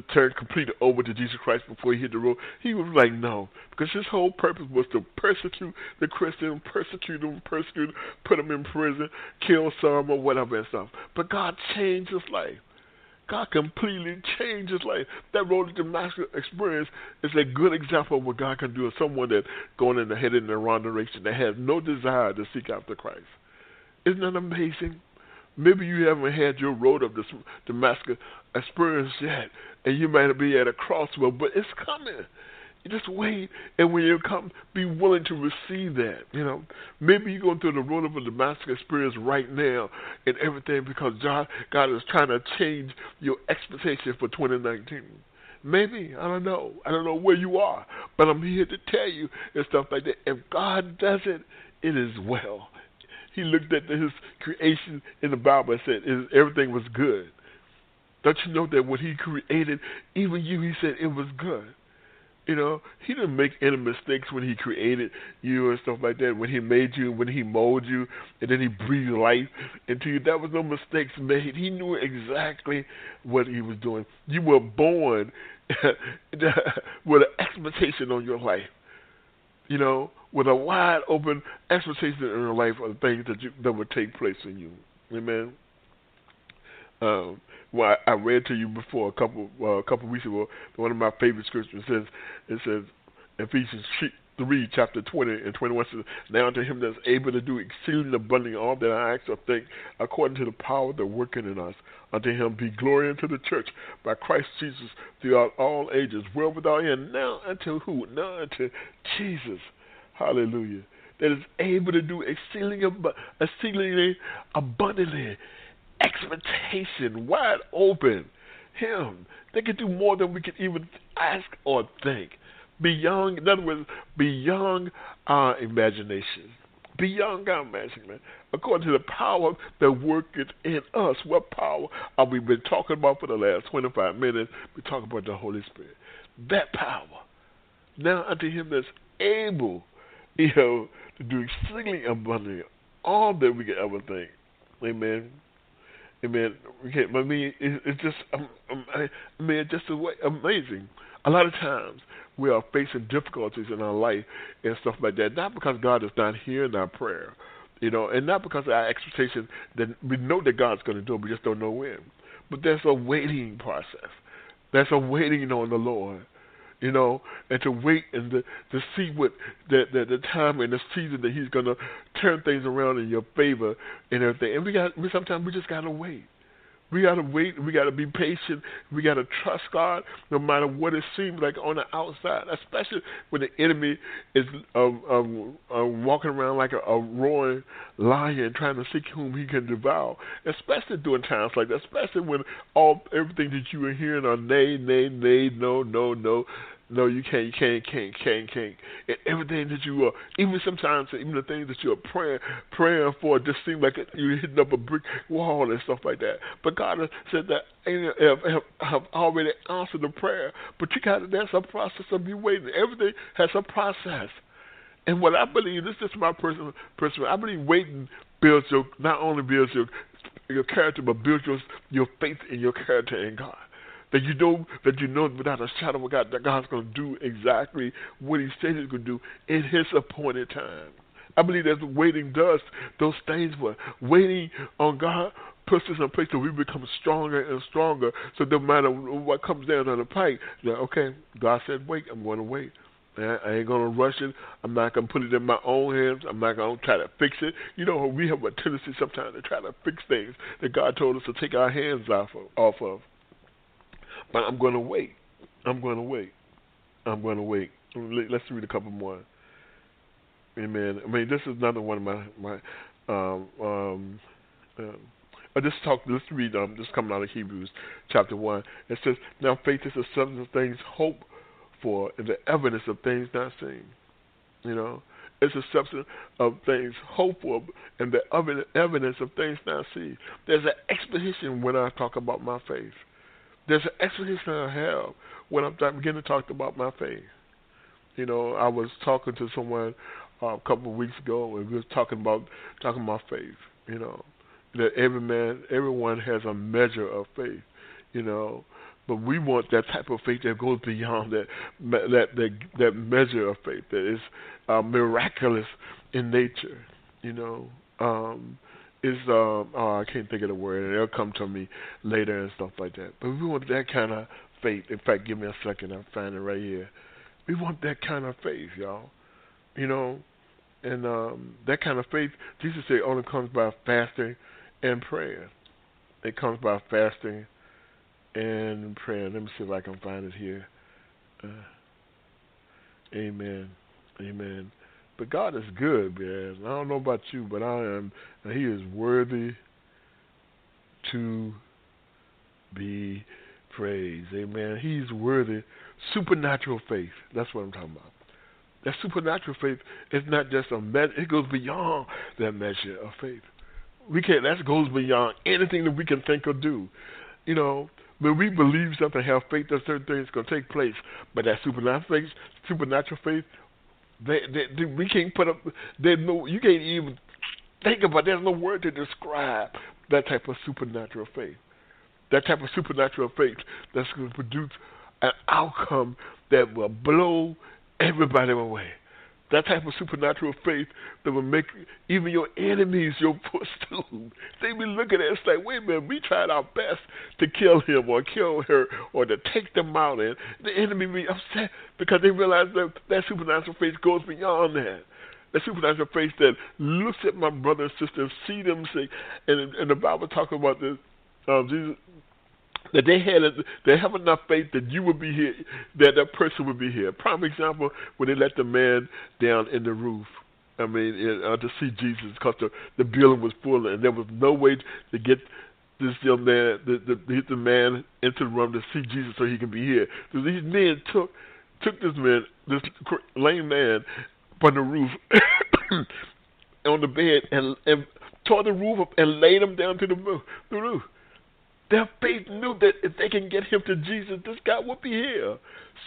to turn completely over to Jesus Christ before he hit the road. He was like, no, because his whole purpose was to persecute the Christian, persecute them, persecute, put them in prison, kill some or whatever and stuff. But God changed his life. God completely changed his life. That road to Damascus experience is a good example of what God can do of someone that going in the head in the wrong direction that has no desire to seek after Christ. Isn't that amazing? Maybe you haven't had your road of this Damascus experience yet, and you might be at a crossroad, but it's coming. You just wait, and when you come, be willing to receive that. You know, maybe you're going through the road of a Damascus experience right now, and everything because God, God is trying to change your expectation for 2019. Maybe I don't know. I don't know where you are, but I'm here to tell you and stuff like that. If God does it, it is well he looked at his creation in the Bible and said everything was good. Don't you know that when he created even you, he said it was good. You know, he didn't make any mistakes when he created you and stuff like that. When he made you, when he molded you, and then he breathed life into you, there was no mistakes made. He knew exactly what he was doing. You were born with an expectation on your life you know, with a wide open expectation in your life of things that you, that would take place in you. Amen. Um, well, I, read to you before a couple uh, a couple weeks ago. One of my favorite scriptures says it says Ephesians 3, chapter 20 and 21 says, Now unto him that's able to do exceeding abundantly all that I ask or think, according to the power that working in us. Unto him be glory unto the church by Christ Jesus throughout all ages, world without end. Now unto who? Now unto Jesus. Hallelujah. That is able to do exceedingly abundantly. Expectation wide open. Him. They can do more than we can even ask or think beyond, in other words, beyond our imagination. Beyond our imagination, according to the power that worketh in us. What power have we been talking about for the last 25 minutes? We talk about the Holy Spirit. That power. Now unto him that's able, you know, to do exceedingly abundantly all that we can ever think. Amen. Amen. I mean, it's just, um, um, I mean, just amazing. A lot of times we are facing difficulties in our life and stuff like that, not because God is not hearing our prayer, you know, and not because our expectation that we know that God's going to do it, we just don't know when. But there's a waiting process. There's a waiting on the Lord, you know, and to wait and to, to see what the, the the time and the season that He's to turn things around in your favor and everything. And we got we sometimes we just got to wait. We got to wait. We got to be patient. We got to trust God no matter what it seems like on the outside, especially when the enemy is um, um, um, walking around like a, a roaring lion trying to seek whom he can devour, especially during times like that, especially when all everything that you are hearing are nay, nay, nay, no, no, no. No, you can't, you can't, can't, can't, can't. And everything that you are, even sometimes, even the things that you're praying, praying for, just seem like you're hitting up a brick wall and stuff like that. But God has said that have, have, have already answered the prayer. But you got there's a process of you waiting. Everything has a process. And what I believe, this is my personal, personal. I believe waiting builds your, not only builds your your character, but builds your your faith in your character in God that you know that you know without a shadow of God that God's going to do exactly what He said He's going to do in His appointed time. I believe that waiting does those things for waiting on God puts us in a place where we become stronger and stronger. So no matter what comes down on the pike, like, okay, God said wait, I'm going to wait. I ain't gonna rush it. I'm not gonna put it in my own hands. I'm not gonna try to fix it. You know, we have a tendency sometimes to try to fix things that God told us to take our hands off of. Off of. But I'm going to wait. I'm going to wait. I'm going to wait. Let's read a couple more. Amen. I mean, this is another one of my my. Um, um, um, uh, just talk. Let's read. Um, this coming out of Hebrews chapter one. It says, "Now faith is the substance of things hoped for, and the evidence of things not seen." You know, it's a substance of things hoped for, and the evidence of things not seen. There's an explanation when I talk about my faith. There's an explanation I have when I'm beginning to talk about my faith. You know, I was talking to someone uh, a couple of weeks ago, and we were talking about talking about faith. You know, that every man, everyone has a measure of faith. You know, but we want that type of faith that goes beyond that that that, that measure of faith that is uh, miraculous in nature. You know, um, is uh, oh, I can't think of the word, it'll come to me later and stuff like that. But we want that kind of faith. In fact, give me a second. I'll find it right here. We want that kind of faith, y'all. You know, and um, that kind of faith, Jesus said, only comes by fasting and prayer. It comes by fasting and prayer. Let me see if I can find it here. Uh, amen. Amen. But God is good, man. I don't know about you, but I am. He is worthy to be praised. Amen. He's worthy. Supernatural faith. That's what I'm talking about. That supernatural faith is not just a measure, it goes beyond that measure of faith. We can't that goes beyond anything that we can think or do. You know, when we believe something, have faith that certain things gonna take place. But that supernatural faith supernatural faith they, they, we can't put up there's no you can't even think about there's no word to describe that type of supernatural faith. That type of supernatural faith that's going to produce an outcome that will blow everybody away. That type of supernatural faith that will make even your enemies your footstool. They be looking at us like, wait a minute, we tried our best to kill him or kill her or to take them out, and the enemy be upset because they realize that that supernatural faith goes beyond that. That supernatural faith that looks at my brother and sister see them say, and, and the Bible talks about this. Um, Jesus, that they had a, they have enough faith that you would be here, that that person would be here. Prime example when they let the man down in the roof. I mean, in, uh, to see Jesus because the the building was full and there was no way to get this young man, the the, the man into the room to see Jesus so he can be here. So these men took took this man, this lame man, from the roof on the bed and and tore the roof up and laid him down to the. The roof. Their faith knew that if they can get him to Jesus, this guy would be here.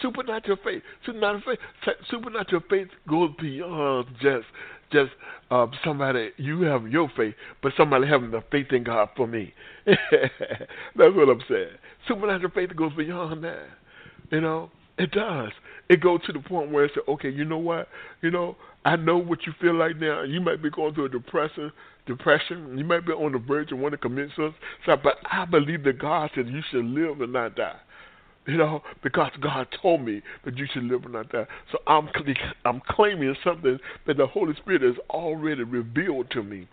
Supernatural faith, supernatural faith, supernatural faith goes beyond just just um, somebody you have your faith, but somebody having the faith in God for me. That's what I'm saying. Supernatural faith goes beyond that. You know, it does. It goes to the point where it's okay. You know what? You know, I know what you feel like now. You might be going through a depression, depression. You might be on the verge of wanting to commit suicide, but I believe that God said you should live and not die. You know, because God told me that you should live and not die. So I'm I'm claiming something that the Holy Spirit has already revealed to me.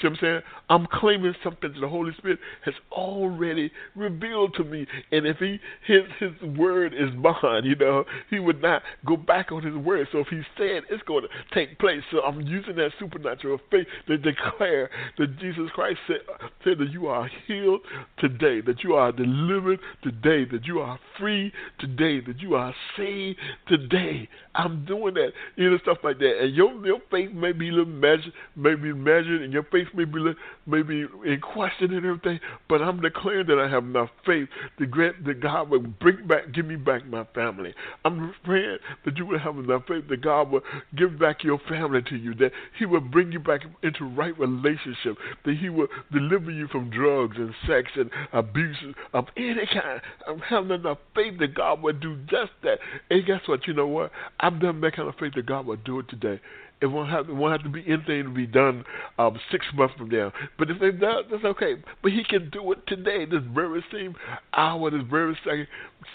See what I'm saying? I'm claiming something that the Holy Spirit has already revealed to me. And if he his his word is bond, you know, he would not go back on his word. So if he said it's going to take place, so I'm using that supernatural faith to declare that Jesus Christ said, said that you are healed today, that you are delivered today, that you are free today, that you are saved today. I'm doing that, you know, stuff like that. And your your faith may be measured, may be measured, and your faith may be may be in question and everything. But I'm declaring that I have enough faith to grant that God will bring back, give me back my family. I'm praying that you will have enough faith that God will give back your family to you, that He will bring you back into right relationship, that He will deliver you from drugs and sex and abuse of any kind. I'm having enough faith that God will do just that. And guess what? You know what? I've done that kind of faith that God will do it today. It won't have, it won't have to be anything to be done um, six months from now. But if they do, that's okay. But he can do it today, this very same hour, this very second,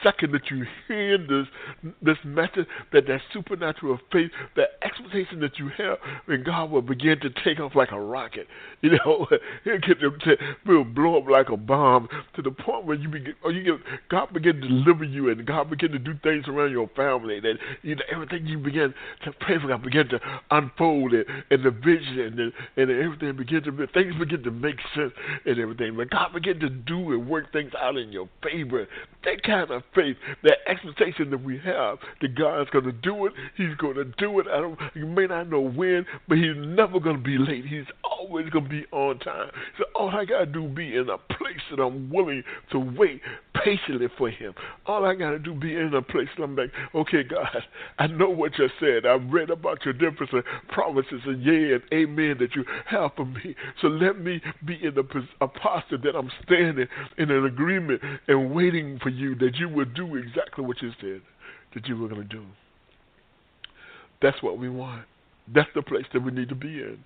second that you hear this this message, that that supernatural faith, that expectation that you have, and God will begin to take off like a rocket. You know, he'll get them to will blow up like a bomb to the point where you begin, or you get God begin to deliver you, and God begin to do things around your family. That you know everything you begin to pray for God begin to unfold and, and the vision and, the, and everything begin to things begin to make sense and everything. But God begin to do and work things out in your favor. That kind of faith, that expectation that we have that God's going to do it, He's going to do it. I don't, you may not know when, but He's never going to be late. He's always going to be on time. So all I got to do be in a place that I'm willing to wait patiently for Him. All I got to do be in a place that I'm like, okay, God, I know what you said. I've read about your different promises and yea and amen that you have for me. So let me be in a, a posture that I'm standing in an agreement and waiting for you that you will do exactly what you said that you were going to do. That's what we want. That's the place that we need to be in.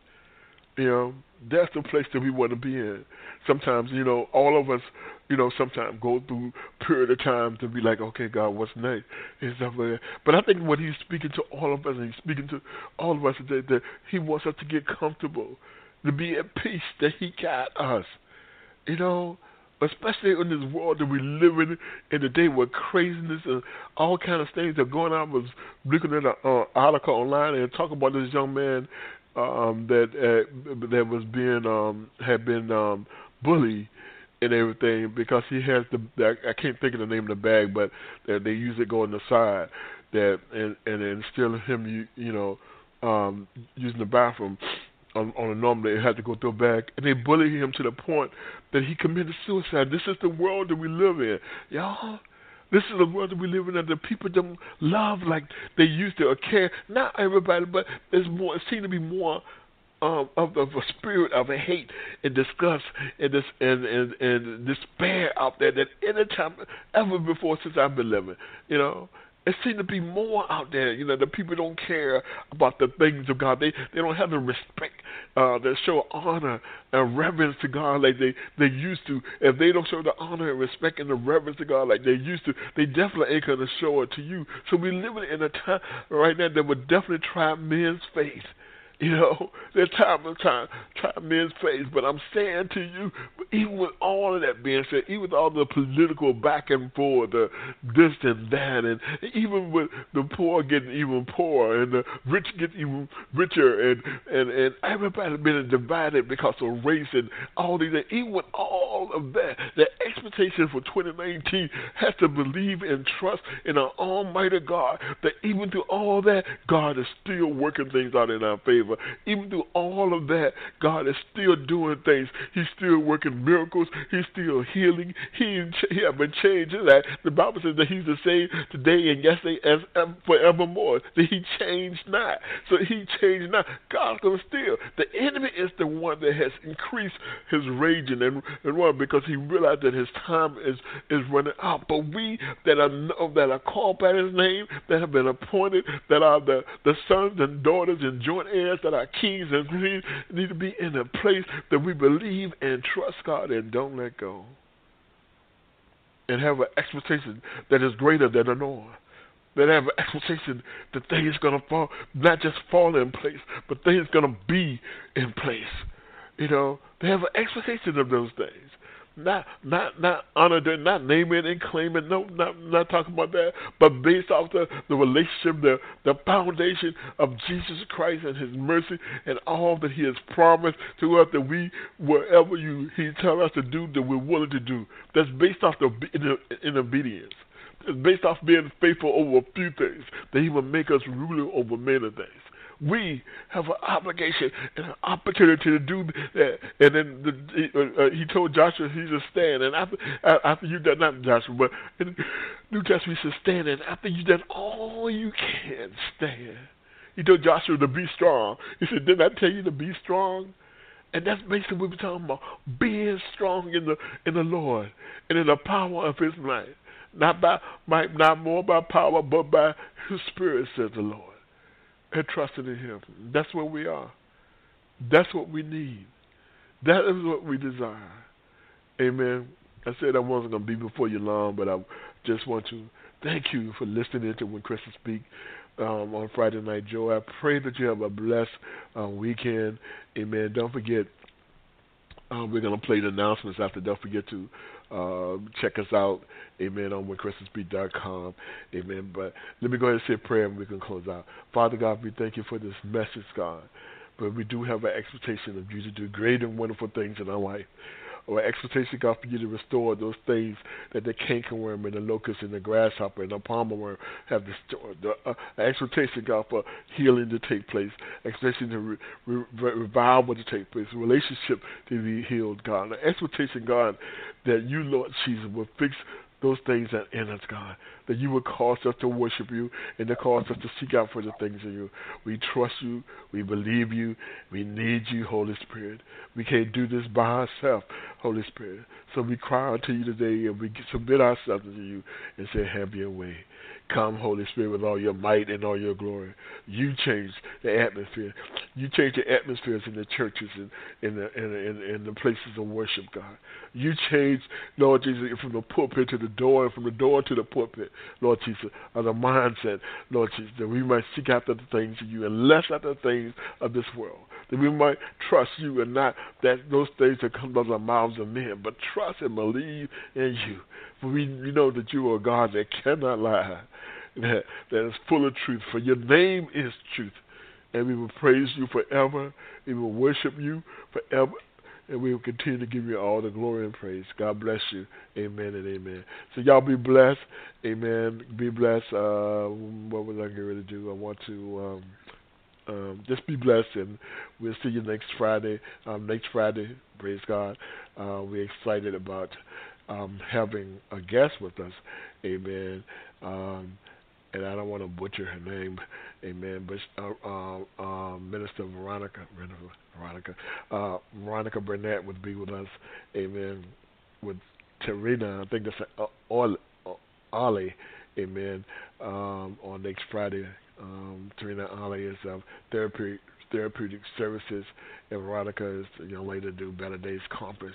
You know, that's the place that we want to be in. Sometimes, you know, all of us, you know, sometimes go through period of time to be like, okay, God, what's next? And stuff like that. But I think what He's speaking to all of us, and He's speaking to all of us today, that He wants us to get comfortable, to be at peace, that He got us. You know, especially in this world that we live in in the day where craziness and all kind of things are going on. I was looking at an uh, article online and talking about this young man um, that uh, that was being um, had been um, bullied and everything because he has the I can't think of the name of the bag, but that they usually go on the side that and and instill him you you know um, using the bathroom on, on a normal day, had to go through a bag, and they bullied him to the point that he committed suicide. This is the world that we live in, y'all. This is the world that we live in that the people don't love like they used to or care. Not everybody, but there's more. It seems to be more um, of, of a spirit of a hate and disgust and this and, and and despair out there than any time ever before since I've been living. You know, it seems to be more out there. You know, the people don't care about the things of God. They they don't have the respect uh, that show honor and reverence to God like they they used to. If they don't show the honor and respect and the reverence to God like they used to, they definitely ain't gonna show it to you. So we living in a time right now that would definitely try men's faith. You know, there's time and time, time men's face. But I'm saying to you, even with all of that being said, even with all the political back and forth, the this and that, and even with the poor getting even poorer and the rich getting even richer, and and and everybody being divided because of race and all these, even with all of that, the expectation for 2019 has to believe and trust in an Almighty God. That even through all that, God is still working things out in our favor favor. Even through all of that, God is still doing things. He's still working miracles. He's still healing. He, he hasn't changed. that. The Bible says that He's the same today and yesterday as forevermore. That He changed not. So He changed not. God's to still. The enemy is the one that has increased his raging and, and one because he realized that his time is, is running out. But we that are that are called by His name, that have been appointed, that are the, the sons and daughters and joint heirs that our kings and queens need to be in a place that we believe and trust God and don't let go. And have an expectation that is greater than the norm. That have an expectation that things going to fall, not just fall in place, but things going to be in place. You know, they have an expectation of those things not not not honor them, not naming and claiming. No, not not talking about that. But based off the the relationship, the the foundation of Jesus Christ and His mercy and all that He has promised to us that we wherever you He tell us to do that we're willing to do. That's based off the in, in obedience. It's based off being faithful over a few things that He will make us ruler over many things we have an obligation and an opportunity to do that. And then the, uh, he told Joshua he should stand. And after after you done not Joshua, but in New Testament he said stand. And after you've done all you can stand, he told Joshua to be strong. He said, "Didn't I tell you to be strong?" And that's basically what we're talking about: being strong in the in the Lord and in the power of His might, not by might, not more by power, but by His Spirit, says the Lord and trusting in Him. That's where we are. That's what we need. That is what we desire. Amen. I said I wasn't going to be before you long, but I just want to thank you for listening to When Christians Speak um, on Friday Night Joy. I pray that you have a blessed uh, weekend. Amen. Don't forget, Um, we're going to play the announcements after. Don't forget to uh, check us out, amen, on whenchristianspeak.com, amen. But let me go ahead and say a prayer and we can close out. Father God, we thank you for this message, God. But we do have an expectation of you to do great and wonderful things in our life or expectation, God, for you to restore those things that the cankerworm and the locust and the grasshopper and the palmer worm have destroyed. The uh, expectation, God, for healing to take place, expectation to re- re- revival to take place, relationship to be healed, God. The expectation, God, that you, Lord Jesus, will fix those things that in us, God. That you would cause us to worship you and to cause us to seek out for the things of you. We trust you. We believe you. We need you, Holy Spirit. We can't do this by ourselves, Holy Spirit. So we cry out to you today and we submit ourselves to you and say, Have your way. Come, Holy Spirit, with all your might and all your glory. You change the atmosphere. You change the atmospheres in the churches and in the in, in, in the places of worship, God. You change, Lord Jesus, from the pulpit to the door, and from the door to the pulpit, Lord Jesus, of the mindset, Lord Jesus, that we might seek after the things of you and less after the things of this world. That we might trust you and not that those things that come out of the mouths of men, but trust and believe in you. For we, know that you are God that cannot lie that, that is full of truth. For your name is truth. And we will praise you forever. We will worship you forever. And we will continue to give you all the glory and praise. God bless you. Amen and amen. So y'all be blessed. Amen. Be blessed. Uh, what was I getting ready to do? I want to um, um, just be blessed, and we'll see you next Friday. Um, next Friday, praise God. Uh, we're excited about um, having a guest with us. Amen. Um, and I don't want to butcher her name, amen, but uh, uh, uh, Minister Veronica, Veronica, uh, Veronica Burnett would be with us, amen, with Terina, I think that's uh, Ollie, amen, um, on next Friday. Um, Terina Ollie is um, therapeutic, therapeutic services, and Veronica is the young lady to do Better Days Compass.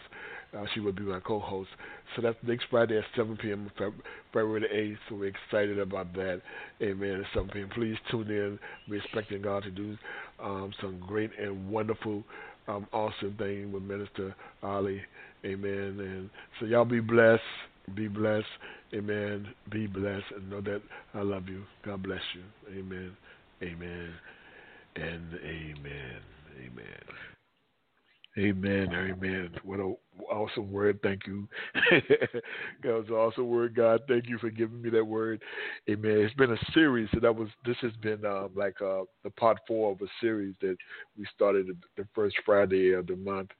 Uh, she will be my co-host. So that's next Friday at 7 p.m. February the 8th. So we're excited about that. Amen. At 7 p.m. Please tune in. We're expecting God to do um, some great and wonderful, um, awesome thing with Minister Ali. Amen. And so y'all be blessed. Be blessed. Amen. Be blessed. And know that I love you. God bless you. Amen. Amen. And amen. Amen. Amen. Amen. What a awesome word. Thank you. that was an awesome word, God. Thank you for giving me that word. Amen. It's been a series, so that was this has been um, like uh, the part four of a series that we started the first Friday of the month.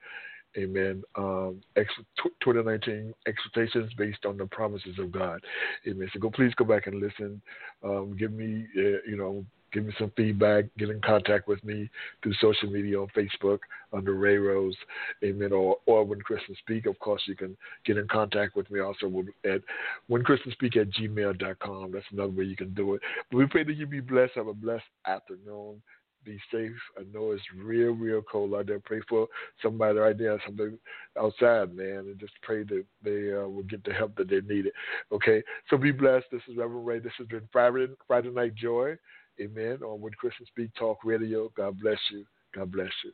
Amen. Um, 2019 expectations based on the promises of God. Amen. So go, please go back and listen. Um, give me, uh, you know, give me some feedback, get in contact with me through social media on Facebook under Ray Rose, amen, or, or When Christians Speak. Of course, you can get in contact with me also at When Christians Speak at gmail.com. That's another way you can do it. But we pray that you be blessed. Have a blessed afternoon. Be safe. I know it's real, real cold out there. Pray for somebody right there, somebody outside, man, and just pray that they uh, will get the help that they need. It. Okay, so be blessed. This is Reverend Ray. This has been Friday, Friday Night Joy. Amen. On When Christians Speak Talk Radio. God bless you. God bless you.